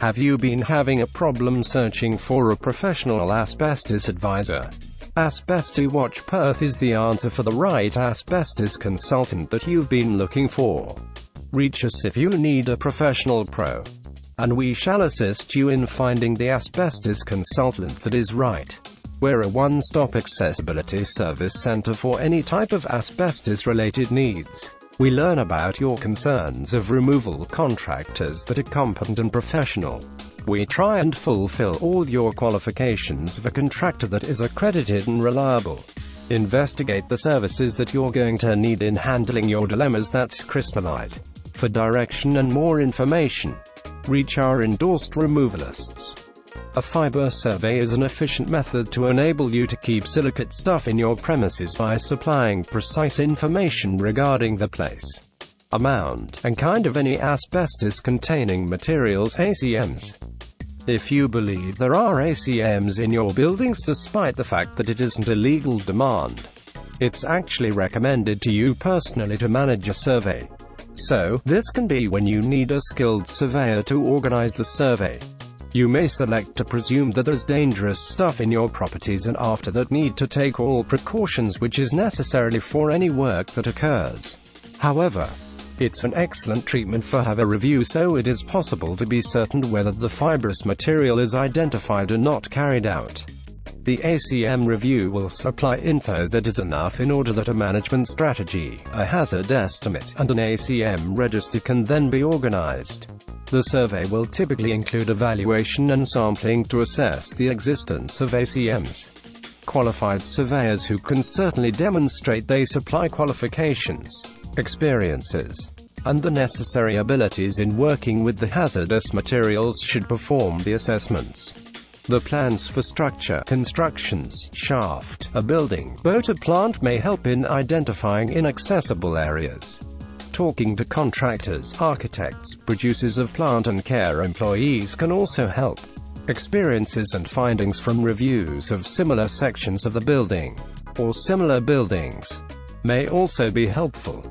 Have you been having a problem searching for a professional asbestos advisor? Asbestos Watch Perth is the answer for the right asbestos consultant that you've been looking for. Reach us if you need a professional pro, and we shall assist you in finding the asbestos consultant that is right. We're a one-stop accessibility service center for any type of asbestos-related needs. We learn about your concerns of removal contractors that are competent and professional. We try and fulfill all your qualifications of a contractor that is accredited and reliable. Investigate the services that you're going to need in handling your dilemmas that's Crystalite. For direction and more information, reach our endorsed removalists. A fiber survey is an efficient method to enable you to keep silicate stuff in your premises by supplying precise information regarding the place, amount, and kind of any asbestos-containing materials ACMs. If you believe there are ACMs in your buildings despite the fact that it isn't a legal demand, it's actually recommended to you personally to manage a survey. So, this can be when you need a skilled surveyor to organize the survey. You may select to presume that there's dangerous stuff in your properties and after that need to take all precautions which is necessarily for any work that occurs. However, it's an excellent treatment for have a review so it is possible to be certain whether the fibrous material is identified or not carried out. The ACM review will supply info that is enough in order that a management strategy, a hazard estimate, and an ACM register can then be organized. The survey will typically include evaluation and sampling to assess the existence of ACMs. Qualified surveyors who can certainly demonstrate they supply qualifications, experiences, and the necessary abilities in working with the hazardous materials should perform the assessments. The plans for structure, constructions, shaft, a building, boat or plant may help in identifying inaccessible areas talking to contractors, architects, producers of plant and care employees can also help. Experiences and findings from reviews of similar sections of the building, or similar buildings, may also be helpful.